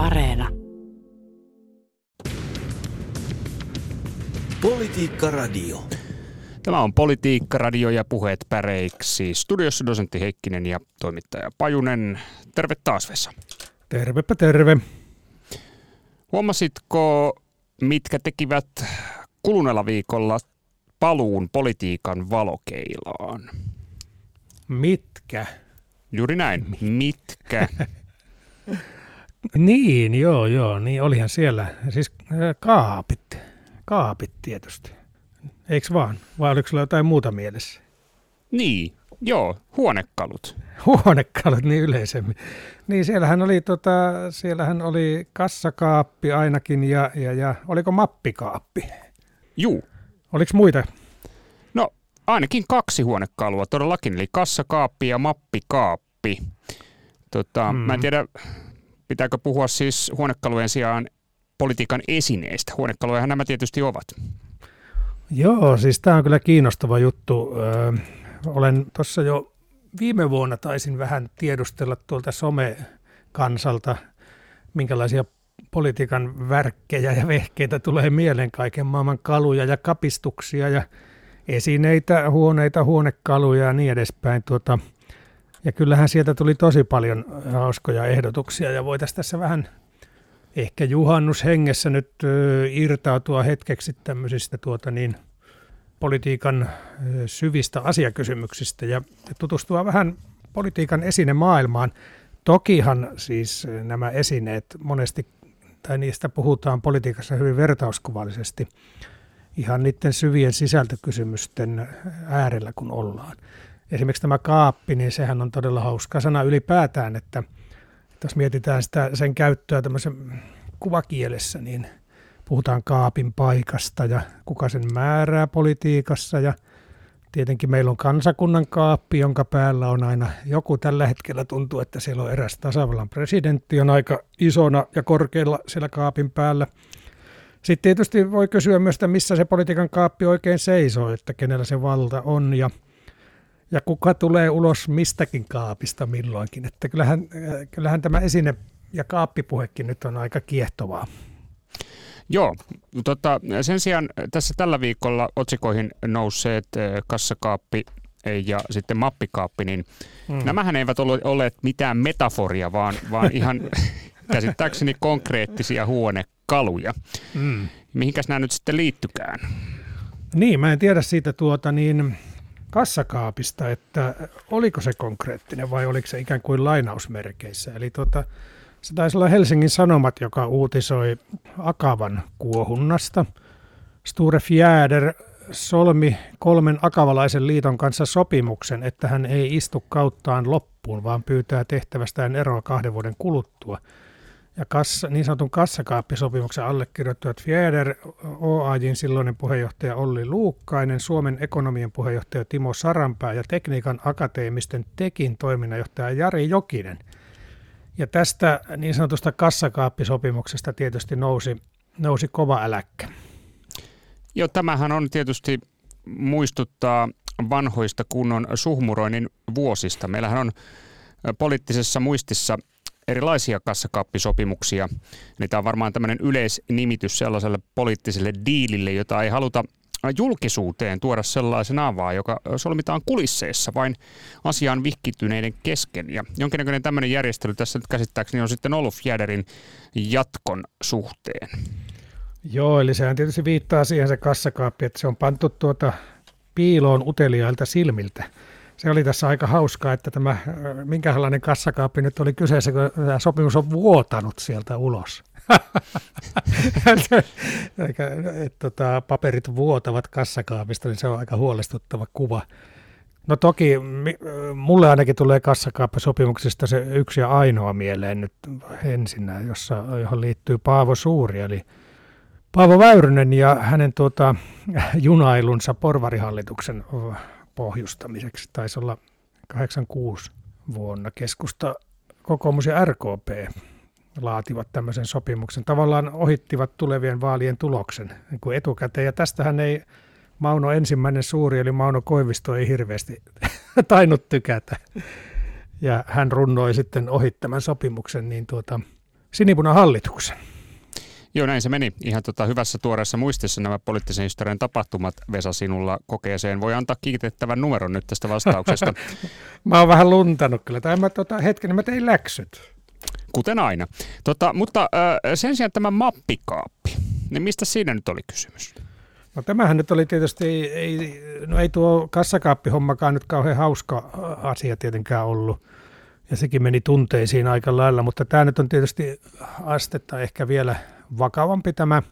Areena. Politiikka Radio. Tämä on Politiikka Radio ja puheet päreiksi. Studiossa dosentti Heikkinen ja toimittaja Pajunen. Terve taas Vesa. Tervepä terve. Huomasitko, mitkä tekivät kuluneella viikolla paluun politiikan valokeilaan? Mitkä? Juuri näin. Mitkä? niin, joo, joo. Niin olihan siellä. Siis äh, kaapit. Kaapit tietysti. Eikö vaan? Vai oliko sulla jotain muuta mielessä? Niin, joo. Huonekalut. Huonekalut niin yleisemmin. Niin siellähän oli, tota, siellähän oli kassakaappi ainakin ja, ja, ja oliko mappikaappi? Juu. Oliko muita? No ainakin kaksi huonekalua todellakin, eli kassakaappi ja mappikaappi. Tota, mm. Mä en mm. tiedä, pitääkö puhua siis huonekalujen sijaan politiikan esineistä. Huonekalujahan nämä tietysti ovat. Joo, siis tämä on kyllä kiinnostava juttu. Öö, olen tuossa jo viime vuonna taisin vähän tiedustella tuolta some-kansalta, minkälaisia politiikan värkkejä ja vehkeitä tulee mieleen kaiken maailman kaluja ja kapistuksia ja esineitä, huoneita, huonekaluja ja niin edespäin. Tuota, ja kyllähän sieltä tuli tosi paljon hauskoja ehdotuksia ja voitaisiin tässä vähän ehkä juhannushengessä nyt irtautua hetkeksi tämmöisistä tuota niin, politiikan syvistä asiakysymyksistä ja tutustua vähän politiikan esinemaailmaan. Tokihan siis nämä esineet monesti, tai niistä puhutaan politiikassa hyvin vertauskuvallisesti, ihan niiden syvien sisältökysymysten äärellä kun ollaan. Esimerkiksi tämä kaappi, niin sehän on todella hauska sana ylipäätään, että – jos mietitään sitä, sen käyttöä tämmöisen kuvakielessä, niin puhutaan kaapin paikasta ja kuka sen määrää politiikassa ja tietenkin meillä on kansakunnan kaappi, jonka päällä on aina joku. Tällä hetkellä tuntuu, että siellä on eräs tasavallan presidentti, on aika isona ja korkealla siellä kaapin päällä. Sitten tietysti voi kysyä myös, että missä se politiikan kaappi oikein seisoo, että kenellä se valta on ja – ja kuka tulee ulos mistäkin kaapista milloinkin. Että kyllähän, äh, kyllähän tämä esine- ja kaappipuhekin nyt on aika kiehtovaa. Joo, tota, sen sijaan tässä tällä viikolla otsikoihin nousseet äh, kassakaappi ja sitten mappikaappi, niin hmm. nämähän eivät ole olleet mitään metaforia, vaan, vaan ihan käsittääkseni konkreettisia huonekaluja. Hmm. Mihinkäs nämä nyt sitten liittykään? Niin, mä en tiedä siitä tuota niin, kassakaapista, että oliko se konkreettinen vai oliko se ikään kuin lainausmerkeissä. Eli tuota, se taisi olla Helsingin Sanomat, joka uutisoi Akavan kuohunnasta. Sture Fjäder solmi kolmen akavalaisen liiton kanssa sopimuksen, että hän ei istu kauttaan loppuun, vaan pyytää tehtävästään eroa kahden vuoden kuluttua – ja kassa, niin sanotun kassakaappisopimuksen allekirjoittivat Fjäder, OAJin silloinen puheenjohtaja Olli Luukkainen, Suomen ekonomien puheenjohtaja Timo Saranpää ja tekniikan akateemisten Tekin toiminnanjohtaja Jari Jokinen. Ja tästä niin sanotusta kassakaappisopimuksesta tietysti nousi, nousi kova äläkkä. Joo, tämähän on tietysti muistuttaa vanhoista kunnon suhmuroinnin vuosista. Meillähän on poliittisessa muistissa erilaisia kassakaappisopimuksia. Eli tämä on varmaan tämmöinen yleisnimitys sellaiselle poliittiselle diilille, jota ei haluta julkisuuteen tuoda sellaisen vaan, joka solmitaan kulisseissa vain asiaan vihkittyneiden kesken. Ja jonkinnäköinen tämmöinen järjestely tässä nyt käsittääkseni on sitten ollut Fjäderin jatkon suhteen. Joo, eli sehän tietysti viittaa siihen se kassakaappi, että se on pantu tuota piiloon uteliailta silmiltä se oli tässä aika hauskaa, että tämä, äh, minkälainen kassakaappi nyt oli kyseessä, kun tämä sopimus on vuotanut sieltä ulos. että tota, paperit vuotavat kassakaapista, niin se on aika huolestuttava kuva. No toki mulle ainakin tulee kassakaappisopimuksista se yksi ja ainoa mieleen nyt ensinnä, jossa, johon liittyy Paavo Suuri, eli Paavo Väyrynen ja hänen tuota, junailunsa porvarihallituksen pohjustamiseksi. Taisi olla 86 vuonna keskusta, kokoomus ja RKP laativat tämmöisen sopimuksen. Tavallaan ohittivat tulevien vaalien tuloksen niin kuin etukäteen. Ja tästähän ei Mauno ensimmäinen suuri, eli Mauno Koivisto ei hirveästi tainnut tykätä. Ja hän runnoi sitten ohi tämän sopimuksen, niin tuota, sinipunahallituksen. Joo, näin se meni. Ihan tota hyvässä tuoreessa muistissa nämä poliittisen historian tapahtumat Vesa sinulla kokeeseen. Voi antaa kiitettävän numeron nyt tästä vastauksesta. mä oon vähän luntanut kyllä. Tai mä tota, hetken, mä tein läksyt. Kuten aina. Tota, mutta äh, sen sijaan tämä mappikaappi, niin mistä siinä nyt oli kysymys? No tämähän nyt oli tietysti, ei, no ei tuo kassakaappihommakaan nyt kauhean hauska asia tietenkään ollut. Ja sekin meni tunteisiin aika lailla, mutta tämä nyt on tietysti astetta ehkä vielä vakavampi tämä.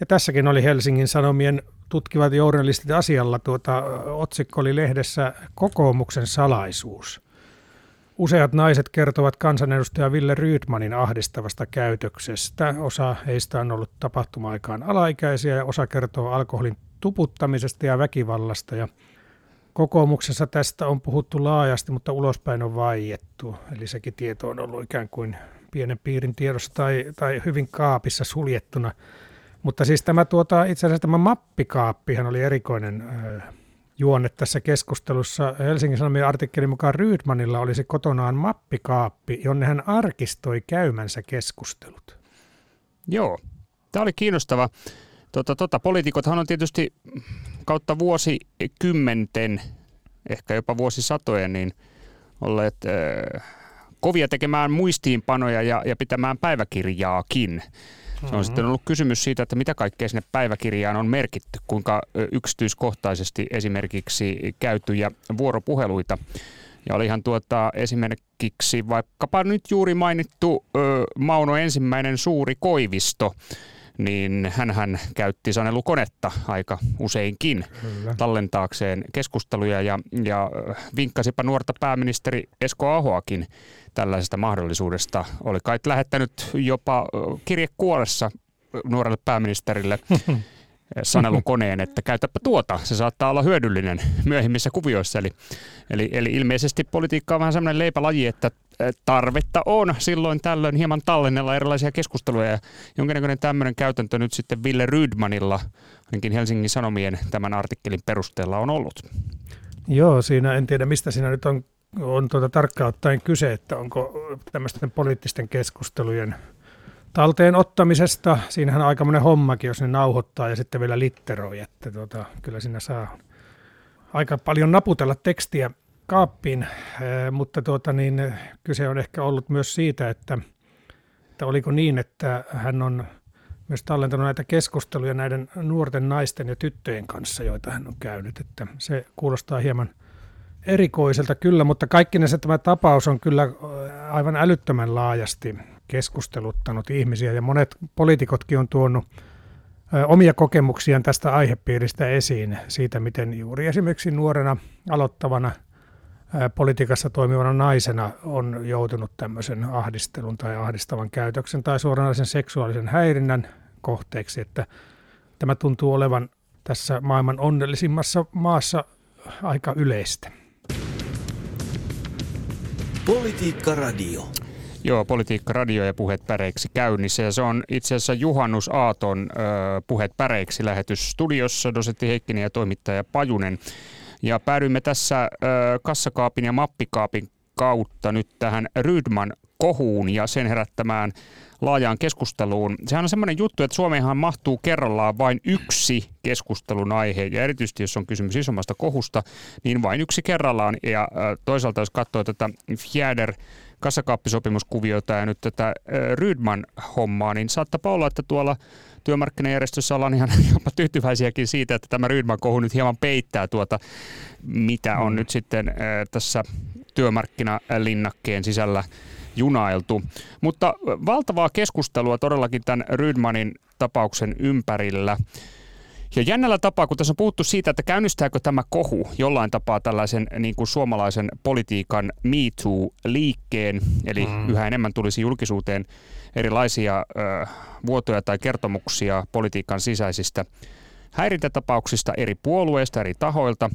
Ja tässäkin oli Helsingin Sanomien tutkivat journalistit asialla. Tuota, otsikko oli lehdessä kokoomuksen salaisuus. Useat naiset kertovat kansanedustaja Ville Rydmanin ahdistavasta käytöksestä. Osa heistä on ollut tapahtuma-aikaan alaikäisiä ja osa kertoo alkoholin tuputtamisesta ja väkivallasta. Ja kokoomuksessa tästä on puhuttu laajasti, mutta ulospäin on vaiettu. Eli sekin tieto on ollut ikään kuin pienen piirin tiedossa tai, tai hyvin kaapissa suljettuna. Mutta siis tämä tuota, itse asiassa tämä mappikaappihan oli erikoinen äh, juonne tässä keskustelussa. Helsingin Sanomien artikkelin mukaan Rydmanilla olisi kotonaan mappikaappi, jonne hän arkistoi käymänsä keskustelut. Joo, tämä oli kiinnostava. Tota, tota, poliitikothan on tietysti kautta vuosikymmenten, ehkä jopa vuosisatojen, niin olleet äh, kovia tekemään muistiinpanoja ja, ja pitämään päiväkirjaakin. Se on mm-hmm. sitten ollut kysymys siitä, että mitä kaikkea sinne päiväkirjaan on merkitty, kuinka yksityiskohtaisesti esimerkiksi käytyjä vuoropuheluita. Ja olihan tuota esimerkiksi vaikkapa nyt juuri mainittu ö, Mauno ensimmäinen suuri koivisto, niin hän käytti sanelukonetta aika useinkin Kyllä. tallentaakseen keskusteluja ja, ja vinkkasipa nuorta pääministeri Esko Ahoakin tällaisesta mahdollisuudesta. Oli kai lähettänyt jopa kirjekuolessa nuorelle pääministerille sanelun koneen, että käytäpä tuota, se saattaa olla hyödyllinen myöhemmissä kuvioissa. Eli, eli, eli ilmeisesti politiikka on vähän sellainen leipälaji, että tarvetta on silloin tällöin hieman tallennella erilaisia keskusteluja. Ja jonkinnäköinen tämmöinen käytäntö nyt sitten Ville Rydmanilla, ainakin Helsingin Sanomien tämän artikkelin perusteella on ollut. Joo, siinä en tiedä mistä siinä nyt on, on tuota tarkkaan ottaen kyse, että onko tämmöisten poliittisten keskustelujen talteen ottamisesta. Siinähän on aikamoinen hommakin, jos ne nauhoittaa ja sitten vielä litteroi, että tuota, kyllä siinä saa aika paljon naputella tekstiä kaappiin, mutta tuota, niin, kyse on ehkä ollut myös siitä, että, että oliko niin, että hän on myös tallentanut näitä keskusteluja näiden nuorten naisten ja tyttöjen kanssa, joita hän on käynyt. Että se kuulostaa hieman erikoiselta kyllä, mutta kaikkinensa tämä tapaus on kyllä aivan älyttömän laajasti keskusteluttanut ihmisiä ja monet poliitikotkin on tuonut omia kokemuksiaan tästä aihepiiristä esiin siitä, miten juuri esimerkiksi nuorena aloittavana – politiikassa toimivana naisena on joutunut tämmöisen ahdistelun tai ahdistavan käytöksen tai suoranaisen seksuaalisen häirinnän kohteeksi, että tämä tuntuu olevan tässä maailman onnellisimmassa maassa aika yleistä. Politiikka Radio. Joo, Politiikka Radio ja Puheet päreiksi käynnissä. Ja se on itse asiassa Juhannus Aaton äh, Puheet päreiksi lähetys studiossa, dosetti Heikkinen ja toimittaja Pajunen. Ja päädyimme tässä äh, kassakaapin ja mappikaapin kautta nyt tähän Rydman kohuun ja sen herättämään laajaan keskusteluun. Sehän on semmoinen juttu, että Suomeenhan mahtuu kerrallaan vain yksi keskustelun aihe, ja erityisesti jos on kysymys isommasta kohusta, niin vain yksi kerrallaan. Ja toisaalta jos katsoo tätä Fjäder kassakaappisopimuskuviota ja nyt tätä Rydman-hommaa, niin saattaa olla, että tuolla työmarkkinajärjestössä ollaan ihan jopa tyytyväisiäkin siitä, että tämä Rydman kohu nyt hieman peittää tuota, mitä on mm. nyt sitten tässä työmarkkinalinnakkeen sisällä junailtu. Mutta valtavaa keskustelua todellakin tämän Rydmanin tapauksen ympärillä. Ja jännällä tapaa, kun tässä on puhuttu siitä, että käynnistääkö tämä kohu jollain tapaa tällaisen niin kuin suomalaisen politiikan Me Too-liikkeen, eli mm. yhä enemmän tulisi julkisuuteen erilaisia ö, vuotoja tai kertomuksia politiikan sisäisistä häirintätapauksista eri puolueista, eri tahoilta.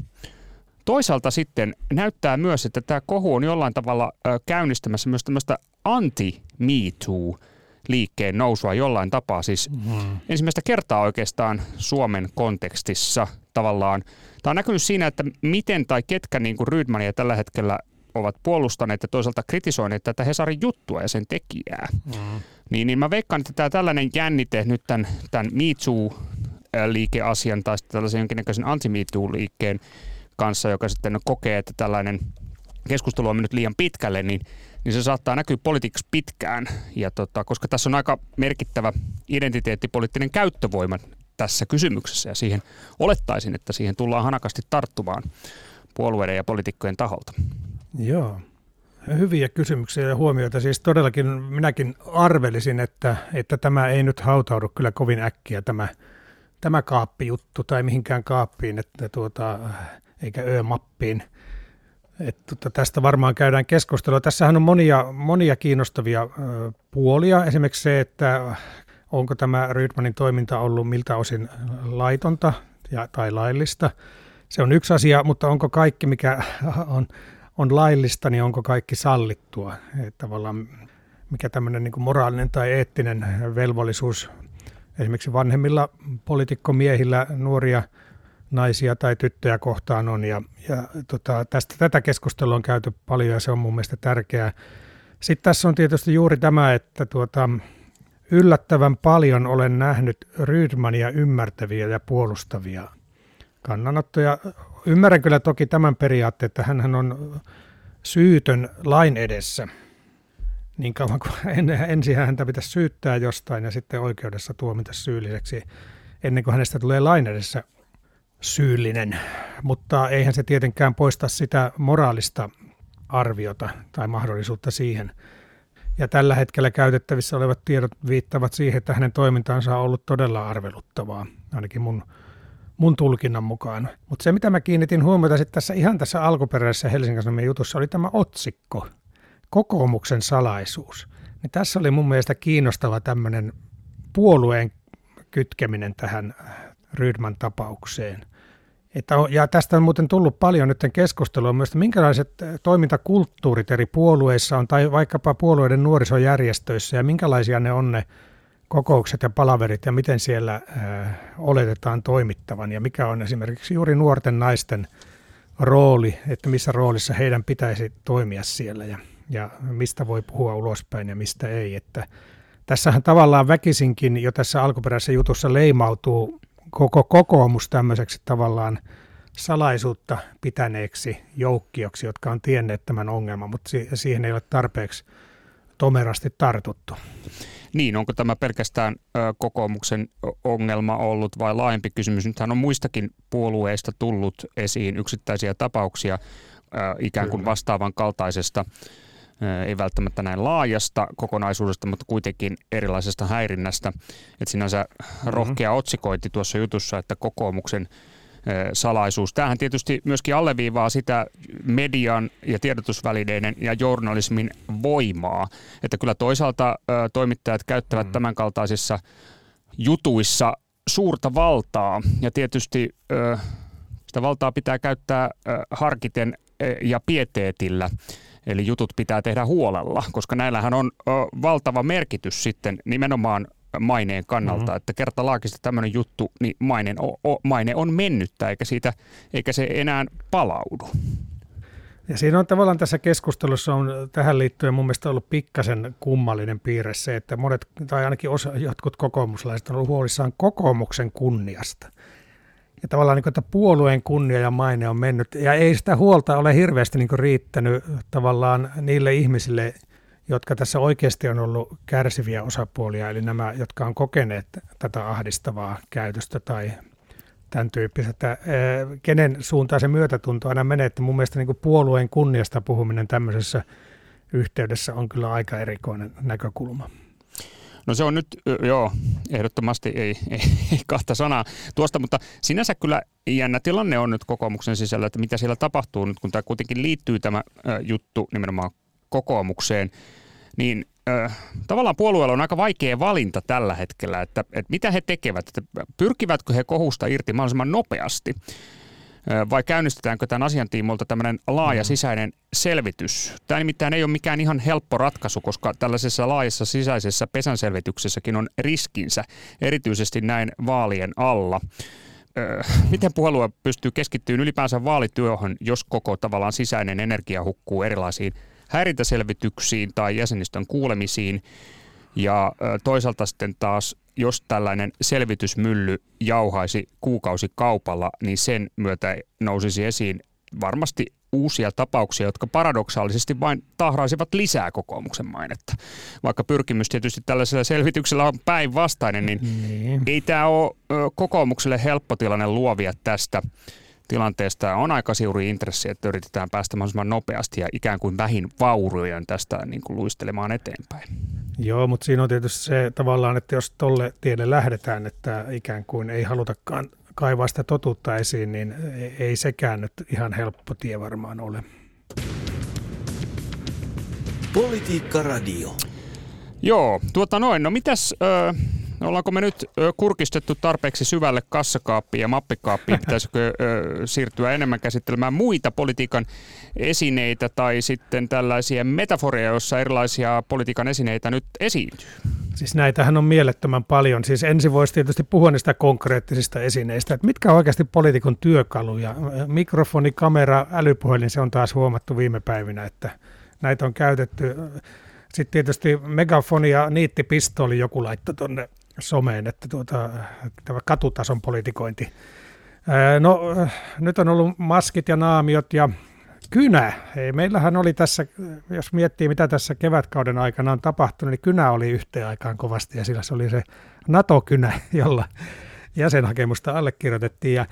Toisaalta sitten näyttää myös, että tämä kohu on jollain tavalla käynnistämässä myös tämmöistä anti-Me Too liikkeen nousua jollain tapaa. Siis mm. ensimmäistä kertaa oikeastaan Suomen kontekstissa tavallaan. Tämä on näkynyt siinä, että miten tai ketkä niin kuin Rydmania tällä hetkellä ovat puolustaneet ja toisaalta kritisoineet tätä Hesarin juttua ja sen tekijää. Mm. Niin, niin mä veikkaan, että tämä tällainen jännite nyt tämän, tämän Me Too-liikeasian tai tällaisen jonkinnäköisen anti liikkeen kanssa, joka sitten kokee, että tällainen keskustelu on mennyt liian pitkälle, niin, niin se saattaa näkyä politiikassa pitkään. Ja tota, koska tässä on aika merkittävä identiteettipoliittinen käyttövoima tässä kysymyksessä ja siihen olettaisin, että siihen tullaan hanakasti tarttumaan puolueiden ja poliitikkojen taholta. Joo. Hyviä kysymyksiä ja huomioita. Siis todellakin minäkin arvelisin, että, että tämä ei nyt hautaudu kyllä kovin äkkiä tämä, tämä kaappijuttu tai mihinkään kaappiin, että tuota, eikä ö-mappiin. Että tuota, tästä varmaan käydään keskustelua. Tässähän on monia, monia kiinnostavia puolia. Esimerkiksi se, että onko tämä Rydmanin toiminta ollut miltä osin laitonta ja, tai laillista. Se on yksi asia, mutta onko kaikki, mikä on, on laillista, niin onko kaikki sallittua? Että tavallaan mikä tämmöinen niin moraalinen tai eettinen velvollisuus esimerkiksi vanhemmilla poliitikkomiehillä nuoria naisia tai tyttöjä kohtaan on. Ja, ja tota, tästä, tätä keskustelua on käyty paljon ja se on mun mielestä tärkeää. Sitten tässä on tietysti juuri tämä, että tuota, yllättävän paljon olen nähnyt Rydmania ymmärtäviä ja puolustavia kannanottoja. Ymmärrän kyllä toki tämän periaatteen, että hän on syytön lain edessä. Niin kauan kuin en, ensin häntä pitäisi syyttää jostain ja sitten oikeudessa tuomita syylliseksi ennen kuin hänestä tulee lain edessä syyllinen. Mutta eihän se tietenkään poista sitä moraalista arviota tai mahdollisuutta siihen – ja tällä hetkellä käytettävissä olevat tiedot viittavat siihen, että hänen toimintansa on ollut todella arveluttavaa, ainakin mun, mun tulkinnan mukaan. Mutta se, mitä mä kiinnitin huomiota sitten tässä ihan tässä alkuperäisessä Helsingin Sanomien jutussa, oli tämä otsikko, kokoomuksen salaisuus. Niin tässä oli mun mielestä kiinnostava tämmöinen puolueen kytkeminen tähän Rydman tapaukseen. Että ja tästä on muuten tullut paljon nyt keskustelua myös, että minkälaiset toimintakulttuurit eri puolueissa on, tai vaikkapa puolueiden nuorisojärjestöissä, ja minkälaisia ne on ne kokoukset ja palaverit, ja miten siellä äh, oletetaan toimittavan, ja mikä on esimerkiksi juuri nuorten naisten rooli, että missä roolissa heidän pitäisi toimia siellä, ja, ja mistä voi puhua ulospäin ja mistä ei. Että tässähän tavallaan väkisinkin jo tässä alkuperäisessä jutussa leimautuu koko kokoomus tämmöiseksi tavallaan salaisuutta pitäneeksi joukkioksi, jotka on tienneet tämän ongelman, mutta siihen ei ole tarpeeksi tomerasti tartuttu. Niin, onko tämä pelkästään kokoomuksen ongelma ollut vai laajempi kysymys? Nythän on muistakin puolueista tullut esiin yksittäisiä tapauksia ikään kuin vastaavan kaltaisesta ei välttämättä näin laajasta kokonaisuudesta, mutta kuitenkin erilaisesta häirinnästä. Että sinänsä mm-hmm. rohkea otsikointi tuossa jutussa, että kokoomuksen salaisuus. Tämähän tietysti myöskin alleviivaa sitä median ja tiedotusvälineiden ja journalismin voimaa, että kyllä toisaalta toimittajat käyttävät mm. tämänkaltaisissa jutuissa suurta valtaa ja tietysti sitä valtaa pitää käyttää harkiten ja pieteetillä. Eli jutut pitää tehdä huolella, koska näillähän on ö, valtava merkitys sitten nimenomaan maineen kannalta, mm-hmm. että kertalaakista tämmöinen juttu, niin maine, o, o, maine on mennyttä, eikä, siitä, eikä se enää palaudu. Ja siinä on tavallaan tässä keskustelussa on tähän liittyen mun mielestä ollut pikkasen kummallinen piirre se, että monet, tai ainakin osa, jotkut kokoomuslaiset on ollut huolissaan kokoomuksen kunniasta ja tavallaan niin kuin, että puolueen kunnia ja maine on mennyt, ja ei sitä huolta ole hirveästi niin kuin riittänyt tavallaan niille ihmisille, jotka tässä oikeasti on ollut kärsiviä osapuolia, eli nämä, jotka on kokeneet tätä ahdistavaa käytöstä tai tämän tyyppistä, että kenen suuntaan se myötätunto aina menee, että mun mielestä niin kuin puolueen kunniasta puhuminen tämmöisessä yhteydessä on kyllä aika erikoinen näkökulma. No se on nyt, joo, ehdottomasti ei, ei, ei kahta sanaa tuosta, mutta sinänsä kyllä jännä tilanne on nyt kokoomuksen sisällä, että mitä siellä tapahtuu nyt, kun tämä kuitenkin liittyy tämä juttu nimenomaan kokoomukseen, niin äh, tavallaan puolueella on aika vaikea valinta tällä hetkellä, että, että mitä he tekevät, että pyrkivätkö he kohusta irti mahdollisimman nopeasti vai käynnistetäänkö tämän asian tiimoilta tämmöinen laaja mm. sisäinen selvitys? Tämä nimittäin ei ole mikään ihan helppo ratkaisu, koska tällaisessa laajassa sisäisessä pesänselvityksessäkin on riskinsä, erityisesti näin vaalien alla. Miten puolue pystyy keskittymään ylipäänsä vaalityöhön, jos koko tavallaan sisäinen energia hukkuu erilaisiin häirintäselvityksiin tai jäsenistön kuulemisiin? Ja toisaalta sitten taas, jos tällainen selvitysmylly jauhaisi kuukausikaupalla, niin sen myötä nousisi esiin varmasti uusia tapauksia, jotka paradoksaalisesti vain tahraisivat lisää kokoomuksen mainetta. Vaikka pyrkimys tietysti tällaisella selvityksellä on päinvastainen, niin, niin. ei tämä ole kokoomukselle helppo tilanne luovia tästä tilanteesta. On aika suuri intressi, että yritetään päästä mahdollisimman nopeasti ja ikään kuin vähin vauriojen tästä niin kuin luistelemaan eteenpäin. Joo, mutta siinä on tietysti se tavallaan, että jos tolle tielle lähdetään, että ikään kuin ei halutakaan kaivaa sitä totuutta esiin, niin ei sekään nyt ihan helppo tie varmaan ole. Politiikka Radio. Joo, tuota noin. No mitäs, ö, ollaanko me nyt kurkistettu tarpeeksi syvälle kassakaappiin ja mappikaappiin? Pitäisikö siirtyä enemmän käsittelemään muita politiikan esineitä tai sitten tällaisia metaforeja, joissa erilaisia politiikan esineitä nyt esiintyy? Siis näitähän on mielettömän paljon. Siis ensin voisi tietysti puhua niistä konkreettisista esineistä, että mitkä on oikeasti poliitikon työkaluja. Mikrofoni, kamera, älypuhelin, se on taas huomattu viime päivinä, että näitä on käytetty. Sitten tietysti megafoni ja niittipistoli joku laittoi tuonne someen, että tuota, tämä katutason politikointi. No nyt on ollut maskit ja naamiot ja kynä. Ei, meillähän oli tässä, jos miettii mitä tässä kevätkauden aikana on tapahtunut, niin kynä oli yhteen aikaan kovasti ja sillä se oli se NATO-kynä, jolla jäsenhakemusta allekirjoitettiin ja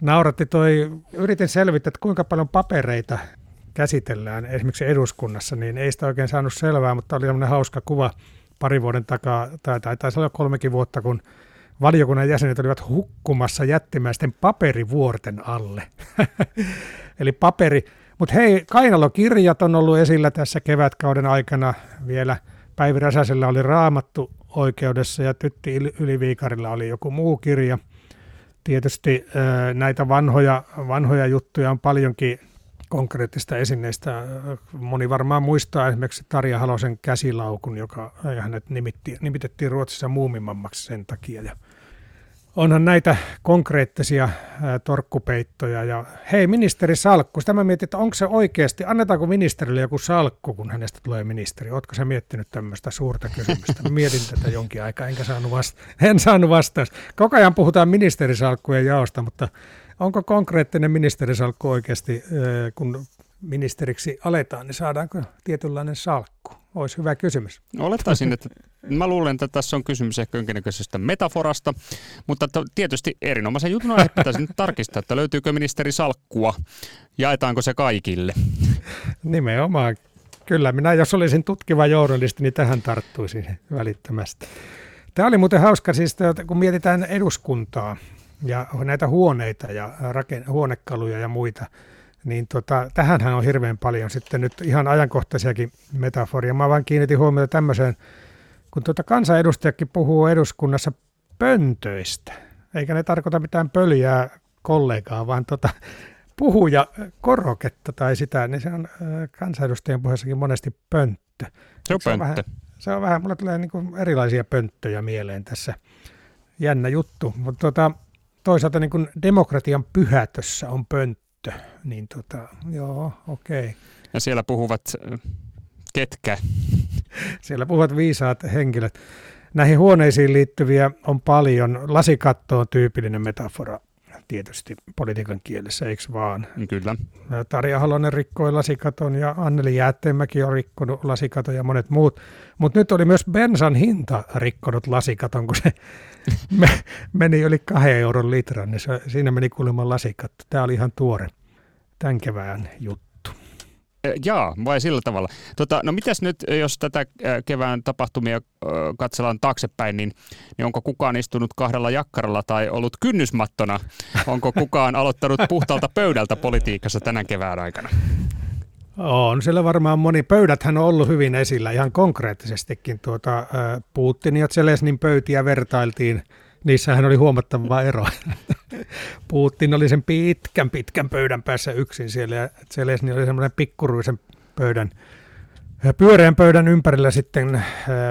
nauratti toi, yritin selvittää, että kuinka paljon papereita käsitellään esimerkiksi eduskunnassa, niin ei sitä oikein saanut selvää, mutta oli sellainen hauska kuva pari vuoden takaa, tai, tai taisi olla kolmekin vuotta, kun valiokunnan jäsenet olivat hukkumassa jättimäisten paperivuorten alle. Eli paperi, mutta hei, kainalokirjat on ollut esillä tässä kevätkauden aikana vielä. Päivi Räsäsellä oli raamattu oikeudessa ja Tytti Yliviikarilla oli joku muu kirja. Tietysti näitä vanhoja, vanhoja juttuja on paljonkin konkreettista esineistä. Moni varmaan muistaa esimerkiksi Tarja Halosen käsilaukun, joka hänet nimitettiin Ruotsissa muumimammaksi sen takia. Ja onhan näitä konkreettisia torkkupeittoja. Ja hei, ministeri Salkku, sitä mä mietin, että onko se oikeasti, annetaanko ministerille joku salkku, kun hänestä tulee ministeri? Oletko sä miettinyt tämmöistä suurta kysymystä? Mä mietin tätä jonkin aikaa, enkä saanut vasta- en saanut vastausta. Koko ajan puhutaan ministerisalkkujen jaosta, mutta onko konkreettinen ministerisalkku oikeasti, kun ministeriksi aletaan, niin saadaanko tietynlainen salkku? Olisi hyvä kysymys. Olettaisin, että mä luulen, että tässä on kysymys ehkä jonkinnäköisestä metaforasta, mutta tietysti erinomaisen jutun aihe pitäisi nyt tarkistaa, että löytyykö ministeri salkkua, jaetaanko se kaikille? Nimenomaan. Kyllä, minä jos olisin tutkiva journalisti, niin tähän tarttuisin välittömästi. Tämä oli muuten hauska, siis kun mietitään eduskuntaa ja näitä huoneita ja raken- huonekaluja ja muita – niin tota, tähänhän on hirveän paljon sitten nyt ihan ajankohtaisiakin metaforia. Mä vaan kiinnitin huomiota tämmöiseen, kun tuota kansanedustajakin puhuu eduskunnassa pöntöistä, eikä ne tarkoita mitään pöljää kollegaa, vaan tota, puhuja koroketta tai sitä, niin se on kansanedustajien puheessakin monesti pönttö. Se on, se on pönttö. Vähän, se on vähän, mulla tulee niin kuin erilaisia pönttöjä mieleen tässä. Jännä juttu, mutta tota, toisaalta niin kuin demokratian pyhätössä on pönttö niin tota, joo, okei. Okay. Ja siellä puhuvat ketkä? siellä puhuvat viisaat henkilöt. Näihin huoneisiin liittyviä on paljon. Lasikatto on tyypillinen metafora tietysti politiikan kielessä, eikö vaan? Kyllä. Tarja Halonen rikkoi lasikaton ja Anneli Jäätteenmäki on rikkonut lasikaton ja monet muut. Mutta nyt oli myös bensan hinta rikkonut lasikaton, kun se meni yli kahden euron litran, niin se, siinä meni kuulemma lasikatto. Tämä oli ihan tuore tämän kevään juttu. Jaa, vai sillä tavalla. Tota, no mitäs nyt, jos tätä kevään tapahtumia katsellaan taaksepäin, niin, niin onko kukaan istunut kahdella jakkaralla tai ollut kynnysmattona? Onko kukaan aloittanut puhtaalta pöydältä politiikassa tänä kevään aikana? On siellä varmaan moni. Pöydäthän on ollut hyvin esillä ihan konkreettisestikin. Tuota, Putin ja Zelesnin pöytiä vertailtiin. Niissähän oli huomattava ero. Putin oli sen pitkän pitkän pöydän päässä yksin siellä ja Zelesnin oli semmoinen pikkuruisen pöydän, pyöreän pöydän ympärillä sitten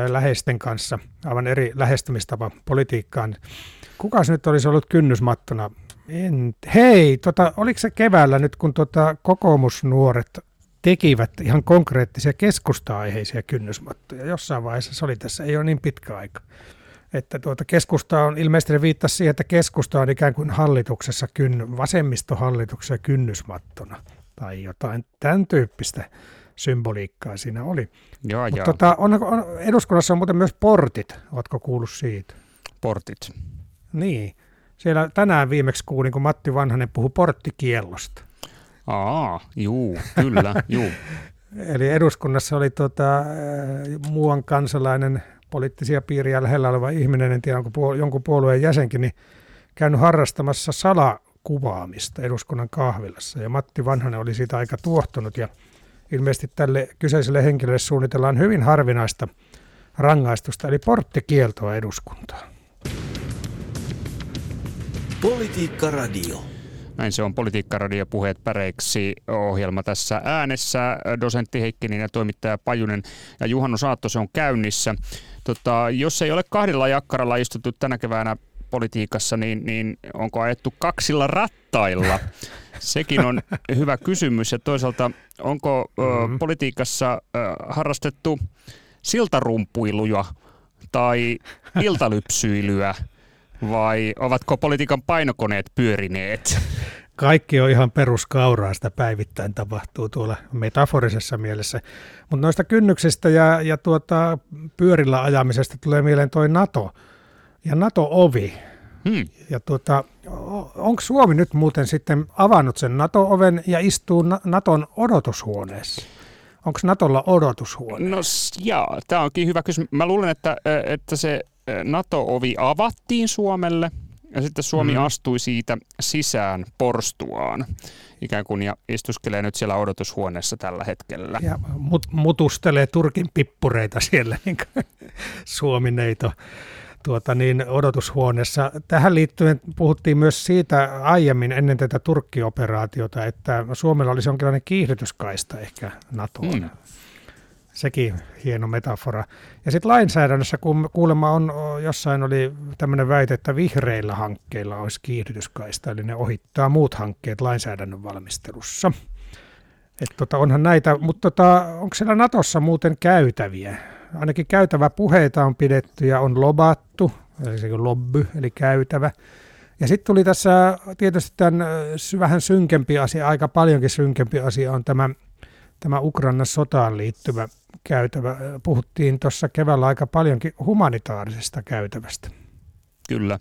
läheisten kanssa. Aivan eri lähestymistapa politiikkaan. Kukas nyt olisi ollut kynnysmattona? En, hei, tota, oliko se keväällä nyt, kun tota kokoomusnuoret tekivät ihan konkreettisia keskusta-aiheisia kynnysmattoja. Jossain vaiheessa se oli tässä, ei ole niin pitkä aika. Että tuota keskusta on, ilmeisesti viittasi siihen, että keskusta on ikään kuin hallituksessa, kyn, vasemmistohallituksessa kynnysmattona tai jotain tämän tyyppistä symboliikkaa siinä oli. Joo, Mutta tota, on, on, eduskunnassa on muuten myös portit, oletko kuullut siitä? Portit. Niin. Siellä tänään viimeksi kuulin, kun Matti Vanhanen puhui porttikiellosta. Aa, juu, kyllä, juu. Eli eduskunnassa oli tota, muuan kansalainen poliittisia piiriä lähellä oleva ihminen, en tiedä onko puol- jonkun puolueen jäsenkin, niin käynyt harrastamassa salakuvaamista eduskunnan kahvilassa. Ja Matti Vanhanen oli siitä aika tuohtunut ja ilmeisesti tälle kyseiselle henkilölle suunnitellaan hyvin harvinaista rangaistusta, eli porttikieltoa eduskuntaan. Politiikka Radio. Näin se on Politiikkaradio puheet päreiksi ohjelma tässä äänessä. Dosentti Heikkinen ja toimittaja Pajunen ja Juhanno Saatto se on käynnissä. Tota, jos ei ole kahdella jakkaralla istuttu tänä keväänä politiikassa, niin, niin onko ajettu kaksilla rattailla? Sekin on hyvä kysymys. Ja toisaalta, onko mm-hmm. ö, politiikassa ö, harrastettu siltarumpuiluja tai iltalypsyilyä? Vai ovatko politiikan painokoneet pyörineet? Kaikki on ihan peruskauraa, sitä päivittäin tapahtuu tuolla metaforisessa mielessä. Mutta noista kynnyksistä ja, ja tuota, pyörillä ajamisesta tulee mieleen toi NATO ja NATO-ovi. Hmm. Ja tuota, onko Suomi nyt muuten sitten avannut sen NATO-oven ja istuu Naton odotushuoneessa? Onko Natolla odotushuone? No joo, tämä onkin hyvä kysymys. Mä luulen, että, että se NATO-ovi avattiin Suomelle ja sitten Suomi mm. astui siitä sisään porstuaan ikään kuin ja istuskelee nyt siellä odotushuoneessa tällä hetkellä. Ja mut, mutustelee Turkin pippureita siellä niin Suomi-neito tuota niin, odotushuoneessa. Tähän liittyen puhuttiin myös siitä aiemmin ennen tätä Turkki-operaatiota, että Suomella olisi jonkinlainen kiihdytyskaista ehkä NATOon. Mm. Sekin hieno metafora. Ja sitten lainsäädännössä, kun kuulemma on, jossain oli tämmöinen väite, että vihreillä hankkeilla olisi kiihdytyskaista, eli ne ohittaa muut hankkeet lainsäädännön valmistelussa. Et tota, onhan näitä, mutta tota, onko siellä Natossa muuten käytäviä? Ainakin käytävä puheita on pidetty ja on lobattu, eli se on lobby, eli käytävä. Ja sitten tuli tässä tietysti tämän vähän synkempi asia, aika paljonkin synkempi asia on tämä, tämä Ukrainan sotaan liittyvä käytävä. Puhuttiin tuossa keväällä aika paljonkin humanitaarisesta käytävästä. Kyllä.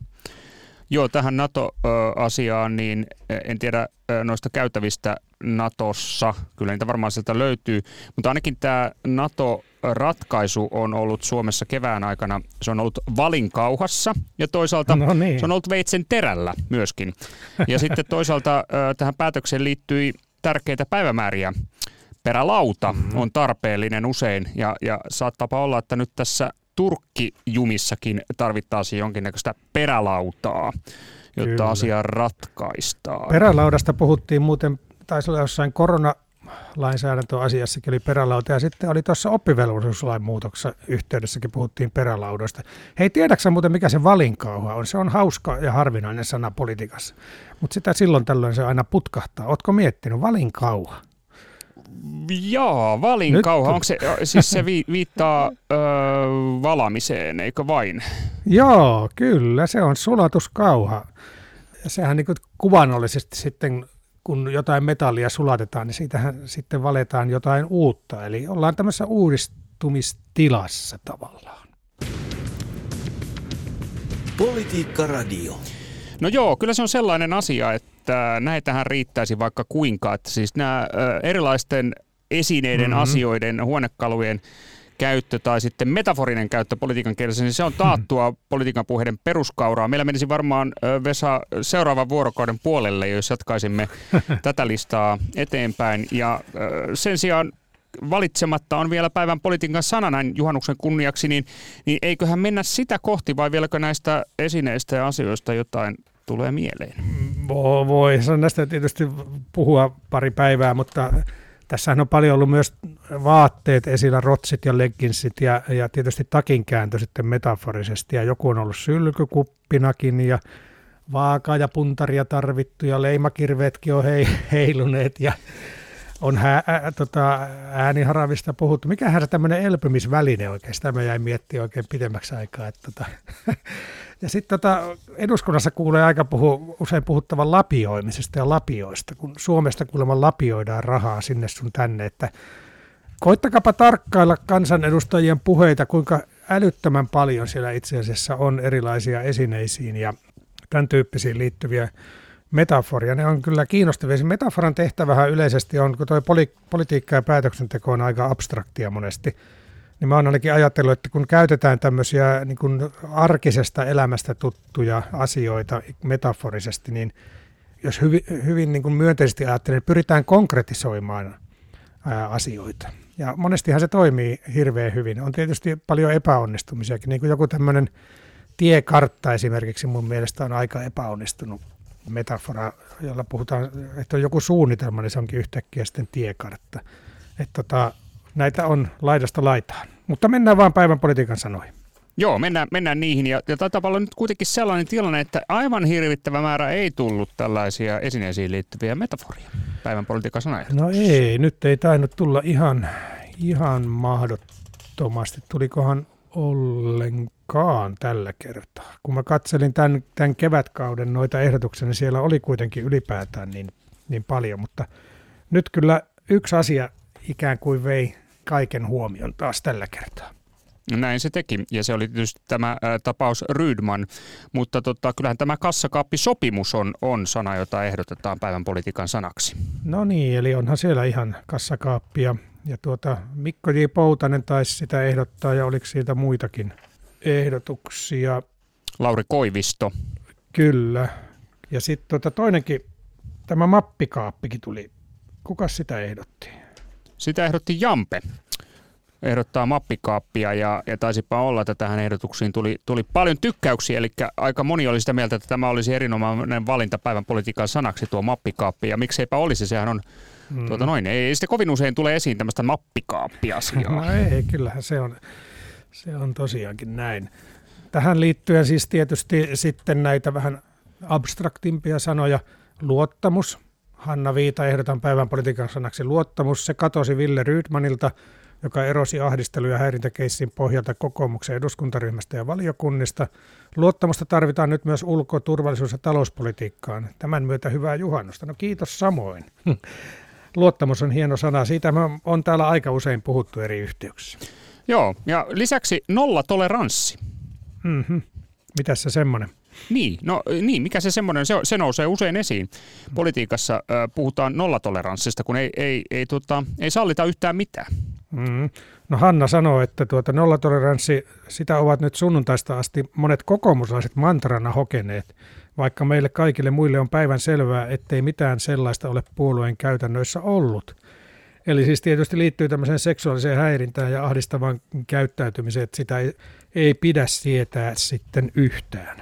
Joo, tähän NATO-asiaan, niin en tiedä noista käytävistä Natossa, kyllä niitä varmaan sieltä löytyy, mutta ainakin tämä NATO-ratkaisu on ollut Suomessa kevään aikana, se on ollut valinkauhassa ja toisaalta no niin. se on ollut veitsen terällä myöskin. Ja sitten toisaalta tähän päätökseen liittyi tärkeitä päivämääriä perälauta mm-hmm. on tarpeellinen usein ja, ja saattaapa olla, että nyt tässä Turkki-jumissakin tarvittaisiin jonkinnäköistä perälautaa, jotta Kyllä. asia ratkaistaan. Perälaudasta puhuttiin muuten, taisi olla jossain korona lainsäädäntöasiassakin oli perälauta ja sitten oli tuossa oppivelvollisuuslain muutoksessa yhteydessäkin puhuttiin perälaudoista. Hei, tiedätkö muuten mikä se valinkauha on? Se on hauska ja harvinainen sana politiikassa, mutta sitä silloin tällöin se aina putkahtaa. Oletko miettinyt valinkauha? Joo, valinkauha, onko se, siis se viittaa ö, valamiseen, eikö vain? Joo, kyllä, se on sulatuskauha. Sehän niin kuvannollisesti sitten, kun jotain metallia sulatetaan, niin siitähän sitten valetaan jotain uutta. Eli ollaan tämmöisessä uudistumistilassa tavallaan. Politiikka Radio. No joo, kyllä se on sellainen asia, että näitähän riittäisi vaikka kuinka. Että siis nämä erilaisten esineiden, mm-hmm. asioiden, huonekalujen käyttö tai sitten metaforinen käyttö politiikan kielessä, niin se on taattua hmm. politiikan puheiden peruskauraa. Meillä menisi varmaan Vesa seuraavan vuorokauden puolelle, jos jatkaisimme tätä listaa eteenpäin. Ja sen sijaan valitsematta on vielä päivän politiikan sana näin juhannuksen kunniaksi, niin, niin eiköhän mennä sitä kohti vai vieläkö näistä esineistä ja asioista jotain tulee mieleen? Voi näistä tietysti puhua pari päivää, mutta tässähän on paljon ollut myös vaatteet esillä, rotsit ja legginsit ja, ja tietysti takinkääntö sitten metaforisesti. Ja joku on ollut sylkykuppinakin ja vaaka ja puntaria tarvittu ja leimakirveetkin on hei, heiluneet ja on hä, ä, tota, ääniharavista puhuttu. Mikähän se tämmöinen elpymisväline sitä mä jäin miettimään oikein pidemmäksi aikaa. Että, tota. Ja sitten tota, eduskunnassa kuulee aika puhu, usein puhuttavan lapioimisesta ja lapioista, kun Suomesta kuulemma lapioidaan rahaa sinne sun tänne, että koittakapa tarkkailla kansanedustajien puheita, kuinka älyttömän paljon siellä itse asiassa on erilaisia esineisiin ja tämän tyyppisiin liittyviä metaforia. Ne on kyllä kiinnostavia. Se metaforan tehtävähän yleisesti on, kun tuo poli- politiikka ja päätöksenteko on aika abstraktia monesti, niin mä oon ainakin ajatellut, että kun käytetään tämmöisiä niin kuin arkisesta elämästä tuttuja asioita metaforisesti, niin jos hyvin, hyvin niin kuin myönteisesti ajattelen, niin pyritään konkretisoimaan ää, asioita. Ja monestihan se toimii hirveän hyvin. On tietysti paljon epäonnistumisiakin, niin kuin joku tämmöinen tiekartta esimerkiksi mun mielestä on aika epäonnistunut metafora, jolla puhutaan, että on joku suunnitelma, niin se onkin yhtäkkiä sitten tiekartta. Että tota, näitä on laidasta laitaan. Mutta mennään vaan päivän politiikan sanoihin. Joo, mennään, mennään niihin. Ja, ja taitaa olla nyt kuitenkin sellainen tilanne, että aivan hirvittävä määrä ei tullut tällaisia esineisiin liittyviä metaforia päivän politiikan sanoja. No ei, nyt ei tainnut tulla ihan, ihan mahdottomasti. Tulikohan ollenkaan tällä kertaa. Kun mä katselin tämän, tämän kevätkauden noita ehdotuksia, niin siellä oli kuitenkin ylipäätään niin, niin paljon, mutta nyt kyllä yksi asia ikään kuin vei kaiken huomion taas tällä kertaa. Näin se teki, ja se oli tietysti tämä ä, tapaus Rydman, mutta tota, kyllähän tämä kassakaappisopimus on, on sana, jota ehdotetaan päivän politiikan sanaksi. No niin, eli onhan siellä ihan kassakaappia, ja tuota, Mikko J. Poutanen taisi sitä ehdottaa, ja oliko siitä muitakin ehdotuksia? Lauri Koivisto. Kyllä, ja sitten tuota, toinenkin, tämä mappikaappikin tuli. Kuka sitä ehdotti? Sitä ehdotti Jampe ehdottaa mappikaappia ja, ja taisipa olla, että tähän ehdotuksiin tuli, tuli paljon tykkäyksiä, eli aika moni oli sitä mieltä, että tämä olisi erinomainen valinta päivän politiikan sanaksi tuo mappikaappi, ja mikseipä olisi, sehän on mm. tuota noin, ei sitä kovin usein tule esiin tämmöistä mappikaappiasiaa. No ei, kyllähän se on, se on tosiaankin näin. Tähän liittyen siis tietysti sitten näitä vähän abstraktimpia sanoja, luottamus, Hanna Viita ehdotan päivän politiikan sanaksi luottamus. Se katosi Ville Rydmanilta, joka erosi ahdistelu- ja häirintäkeissin pohjalta kokoomuksen eduskuntaryhmästä ja valiokunnista. Luottamusta tarvitaan nyt myös ulko-, turvallisuus- ja talouspolitiikkaan. Tämän myötä hyvää juhannusta. No kiitos samoin. Luottamus on hieno sana. Siitä on täällä aika usein puhuttu eri yhteyksissä. Joo, ja lisäksi nollatoleranssi. Mm-hmm. Mitäs se semmoinen? Niin, no niin, mikä se semmoinen, se, se nousee usein esiin. Politiikassa äh, puhutaan nollatoleranssista, kun ei, ei, ei, tota, ei sallita yhtään mitään. Mm. No Hanna sanoo, että tuota nollatoleranssi, sitä ovat nyt sunnuntaista asti monet kokoomuslaiset mantrana hokeneet, vaikka meille kaikille muille on päivän selvää, ettei mitään sellaista ole puolueen käytännöissä ollut. Eli siis tietysti liittyy tämmöiseen seksuaaliseen häirintään ja ahdistavaan käyttäytymiseen, että sitä ei, ei pidä sietää sitten yhtään.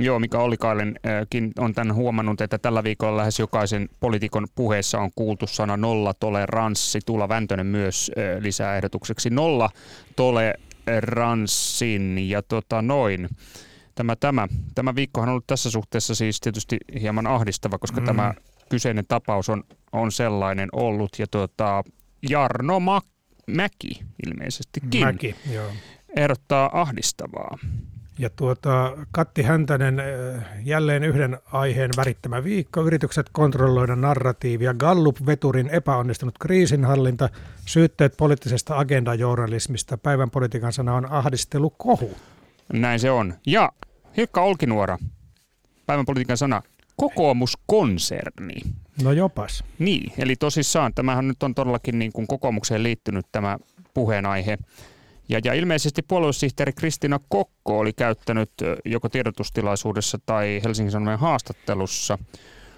Joo, Mika Ollikailenkin on tämän huomannut, että tällä viikolla lähes jokaisen poliitikon puheessa on kuultu sana nollatoleranssi. Tuula Väntönen myös lisää ehdotukseksi nollatoleranssin ja tota noin. Tämä, tämä, tämä viikkohan on ollut tässä suhteessa siis tietysti hieman ahdistava, koska mm. tämä kyseinen tapaus on, on sellainen ollut. Ja tota, Jarno Mäki ilmeisestikin Mäki, joo. ehdottaa ahdistavaa. Ja tuota, Katti Häntänen, äh, jälleen yhden aiheen värittämä viikko. Yritykset kontrolloida narratiivia, Gallup-veturin epäonnistunut kriisinhallinta, syytteet poliittisesta agendajournalismista. Päivän politiikan sana on ahdistelu kohu. Näin se on. Ja Hilkka Olkinuora, päivän politiikan sana, kokoomuskonserni. No jopas. Niin, eli tosissaan tämähän nyt on todellakin niin kuin kokoomukseen liittynyt tämä puheenaihe. Ja, ja ilmeisesti puoluesihteeri Kristina Kokko oli käyttänyt joko tiedotustilaisuudessa tai Helsingin Sanomien haastattelussa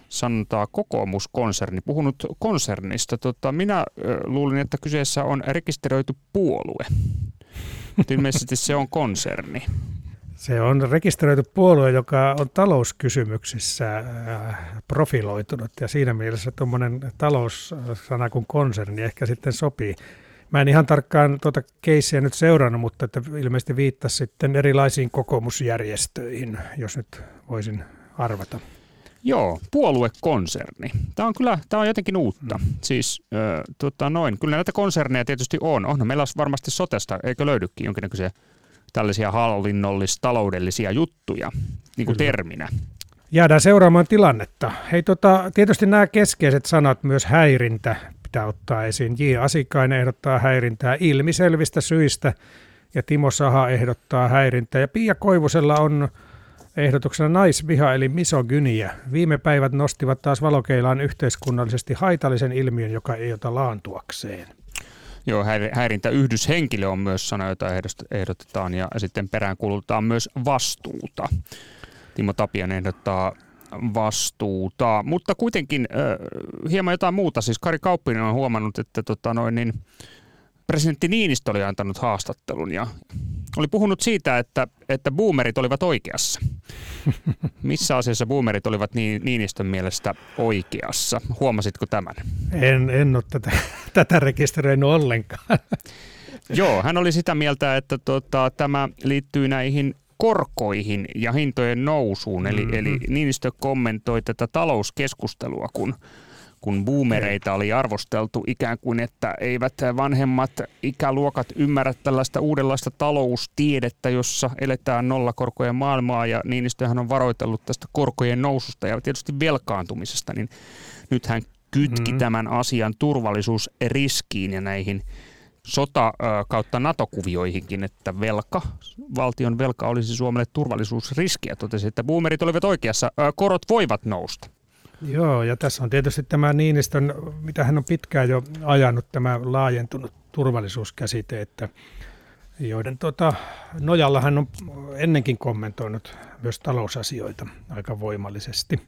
sanontaa kokoomuskonserni, puhunut konsernista. Tota, minä luulin, että kyseessä on rekisteröity puolue. Ilmeisesti se on konserni. Se on rekisteröity puolue, joka on talouskysymyksissä profiloitunut ja siinä mielessä tuommoinen taloussana kuin konserni ehkä sitten sopii. Mä en ihan tarkkaan tuota keissiä nyt seurannut, mutta että ilmeisesti viittasi sitten erilaisiin kokoomusjärjestöihin, jos nyt voisin arvata. Joo, puoluekonserni. Tämä on kyllä tämä on jotenkin uutta. Mm. Siis äh, tota noin, kyllä näitä konserneja tietysti on. On meillä varmasti sotesta, eikö löydykin jonkinnäköisiä tällaisia hallinnollis-taloudellisia juttuja, niin kuin terminä. Jäädään seuraamaan tilannetta. Hei, tota, tietysti nämä keskeiset sanat, myös häirintä, pitää ottaa esiin. J. Asikainen ehdottaa häirintää ilmiselvistä syistä ja Timo Saha ehdottaa häirintää. Ja Pia Koivusella on ehdotuksena naisviha eli misogynia. Viime päivät nostivat taas valokeilaan yhteiskunnallisesti haitallisen ilmiön, joka ei ota laantuakseen. Joo, häirintäyhdyshenkilö on myös sana, jota ehdotetaan ja sitten peräänkuulutetaan myös vastuuta. Timo Tapian ehdottaa vastuuta, mutta kuitenkin äh, hieman jotain muuta. Siis Kari Kauppinen on huomannut, että tota noin, niin, presidentti Niinistö oli antanut haastattelun ja oli puhunut siitä, että, että boomerit olivat oikeassa. Missä asiassa boomerit olivat niin, Niinistön mielestä oikeassa? Huomasitko tämän? En, en ole tätä, tätä rekisteröinyt ollenkaan. Joo, hän oli sitä mieltä, että tota, tämä liittyy näihin korkoihin ja hintojen nousuun. Eli, mm-hmm. eli Niinistö kommentoi tätä talouskeskustelua, kun kun boomereita oli arvosteltu ikään kuin, että eivät vanhemmat ikäluokat ymmärrä tällaista uudenlaista taloustiedettä, jossa eletään nollakorkojen maailmaa ja Niinistöhän on varoitellut tästä korkojen noususta ja tietysti velkaantumisesta, niin nyt hän kytki mm-hmm. tämän asian turvallisuusriskiin ja näihin sota kautta NATO-kuvioihinkin, että velka, valtion velka olisi Suomelle turvallisuusriski ja totesi, että boomerit olivat oikeassa, korot voivat nousta. Joo, ja tässä on tietysti tämä Niinistön, mitä hän on pitkään jo ajanut, tämä laajentunut turvallisuuskäsite, että joiden tota, nojalla hän on ennenkin kommentoinut myös talousasioita aika voimallisesti.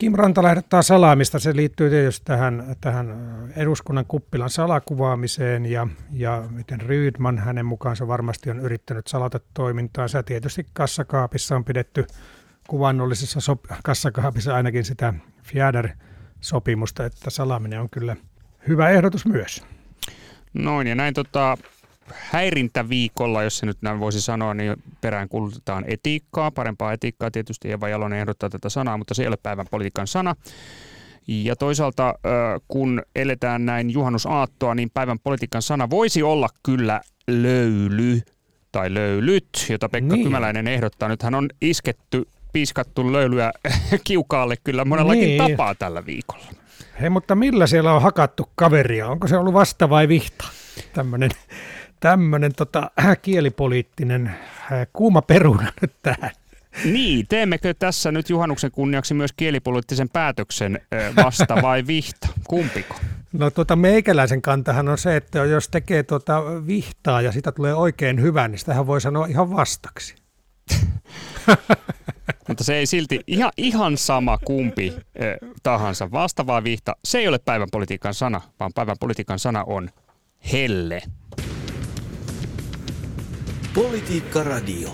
Kim Ranta ehdottaa salaamista. Se liittyy tietysti tähän, tähän eduskunnan kuppilan salakuvaamiseen ja, ja miten Rydman hänen mukaansa varmasti on yrittänyt salata toimintaansa. Tietysti kassakaapissa on pidetty kuvannollisessa sop- kassakaapissa ainakin sitä Fjäder-sopimusta, että salaaminen on kyllä hyvä ehdotus myös. Noin, ja näin tota, häirintäviikolla, jos se nyt näin voisi sanoa, niin perään kulutetaan etiikkaa, parempaa etiikkaa. Tietysti Eva Jalonen ehdottaa tätä sanaa, mutta se ei ole päivän politiikan sana. Ja toisaalta, kun eletään näin juhannusaattoa, niin päivän politiikan sana voisi olla kyllä löyly tai löylyt, jota Pekka niin. Kymäläinen ehdottaa. Nythän on isketty piiskattu löylyä kiukaalle kyllä monellakin niin. tapaa tällä viikolla. Hei, mutta millä siellä on hakattu kaveria? Onko se ollut vasta vai vihta? Tämmöinen tämmönen, tota, kielipoliittinen äh, kuuma peruna nyt tähän. Niin, teemmekö tässä nyt juhannuksen kunniaksi myös kielipoliittisen päätöksen äh, vasta vai vihta? Kumpiko? No tuota, meikäläisen kantahan on se, että jos tekee tuota vihtaa ja sitä tulee oikein hyvä, niin sitähän voi sanoa ihan vastaksi. Mutta se ei silti, ihan, ihan sama kumpi eh, tahansa, vasta vai vihta, se ei ole päivän politiikan sana, vaan päivän politiikan sana on helle. Politiikka Radio.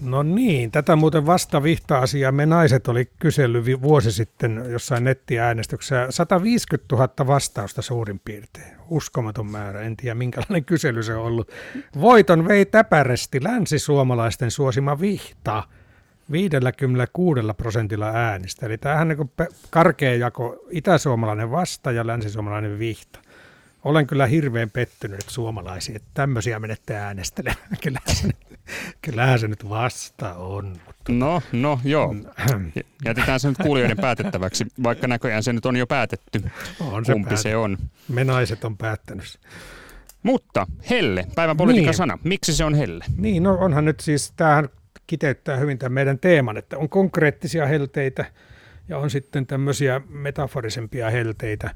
No niin, tätä muuten vasta vihta-asiaa me naiset oli kysellyt vuosi sitten jossain nettiäänestyksessä. 150 000 vastausta suurin piirtein. Uskomaton määrä, en tiedä minkälainen kysely se on ollut. Voiton vei täpärästi länsisuomalaisten suosima vihta 56 prosentilla äänistä. Eli tämähän niin karkea jako itäsuomalainen vasta ja länsisuomalainen vihta olen kyllä hirveän pettynyt suomalaisiin, että tämmöisiä menette äänestelemään. Kyllähän se, kyllähän se nyt vasta on. No, no joo. Jätetään se nyt kuulijoiden päätettäväksi, vaikka näköjään se nyt on jo päätetty, on se kumpi päätet. se on. Me naiset on päättänyt. Mutta helle, päivän politiikan niin. sana. Miksi se on helle? Niin, no onhan nyt siis, tämähän kiteyttää hyvin tämän meidän teeman, että on konkreettisia helteitä ja on sitten tämmöisiä metaforisempia helteitä.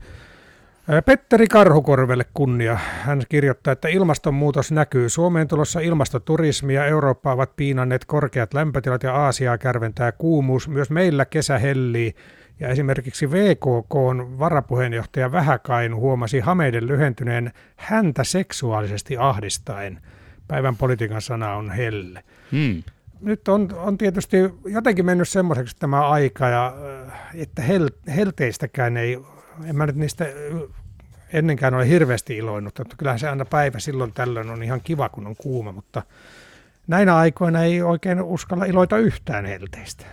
Petteri Karhukorvelle kunnia. Hän kirjoittaa, että ilmastonmuutos näkyy. Suomeen tulossa ilmastoturismi ja Eurooppa ovat piinanneet korkeat lämpötilat ja Aasiaa kärventää kuumuus. Myös meillä kesä hellii. Ja esimerkiksi VKK on varapuheenjohtaja Vähäkain huomasi hameiden lyhentyneen häntä seksuaalisesti ahdistaen. Päivän politiikan sana on helle. Hmm. Nyt on, on tietysti jotenkin mennyt semmoiseksi tämä aika, ja, että hel, helteistäkään ei en mä nyt niistä ennenkään ole hirveästi iloinut, mutta kyllähän se aina päivä silloin tällöin on ihan kiva, kun on kuuma, mutta näinä aikoina ei oikein uskalla iloita yhtään helteistä.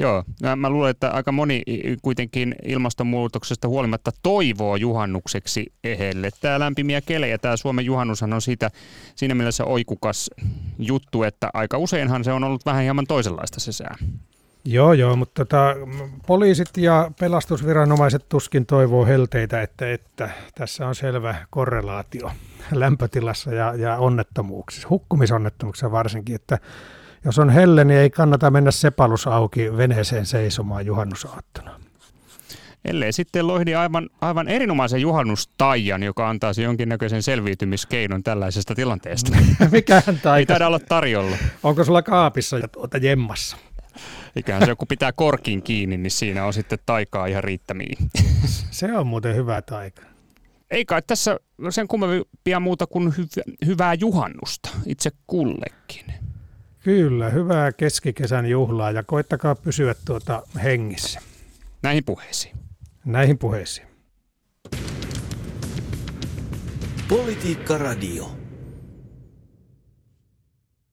Joo, mä luulen, että aika moni kuitenkin ilmastonmuutoksesta huolimatta toivoo juhannukseksi ehelle. Tämä lämpimiä kelejä, tämä Suomen juhannushan on siitä siinä mielessä oikukas juttu, että aika useinhan se on ollut vähän hieman toisenlaista se sää. Joo, joo, mutta tota, poliisit ja pelastusviranomaiset tuskin toivoo helteitä, että, että tässä on selvä korrelaatio lämpötilassa ja, ja onnettomuuksissa, hukkumisonnettomuuksissa varsinkin, että jos on helle, niin ei kannata mennä sepalus auki veneeseen seisomaan juhannusaattona. Ellei sitten loihdi aivan, aivan erinomaisen juhannustaian, joka antaisi jonkinnäköisen selviytymiskeinon tällaisesta tilanteesta. Mikähän taika? Ei taida olla tarjolla. Onko sulla kaapissa ja tuota jemmassa? Ikähän se, kun pitää korkin kiinni, niin siinä on sitten taikaa ihan riittämiin. Se on muuten hyvä taika. Ei kai tässä sen kummempia muuta kuin hyvä, hyvää juhannusta itse kullekin. Kyllä, hyvää keskikesän juhlaa ja koittakaa pysyä tuota hengissä. Näihin puheisiin. Näihin puheisiin. Politiikka Radio.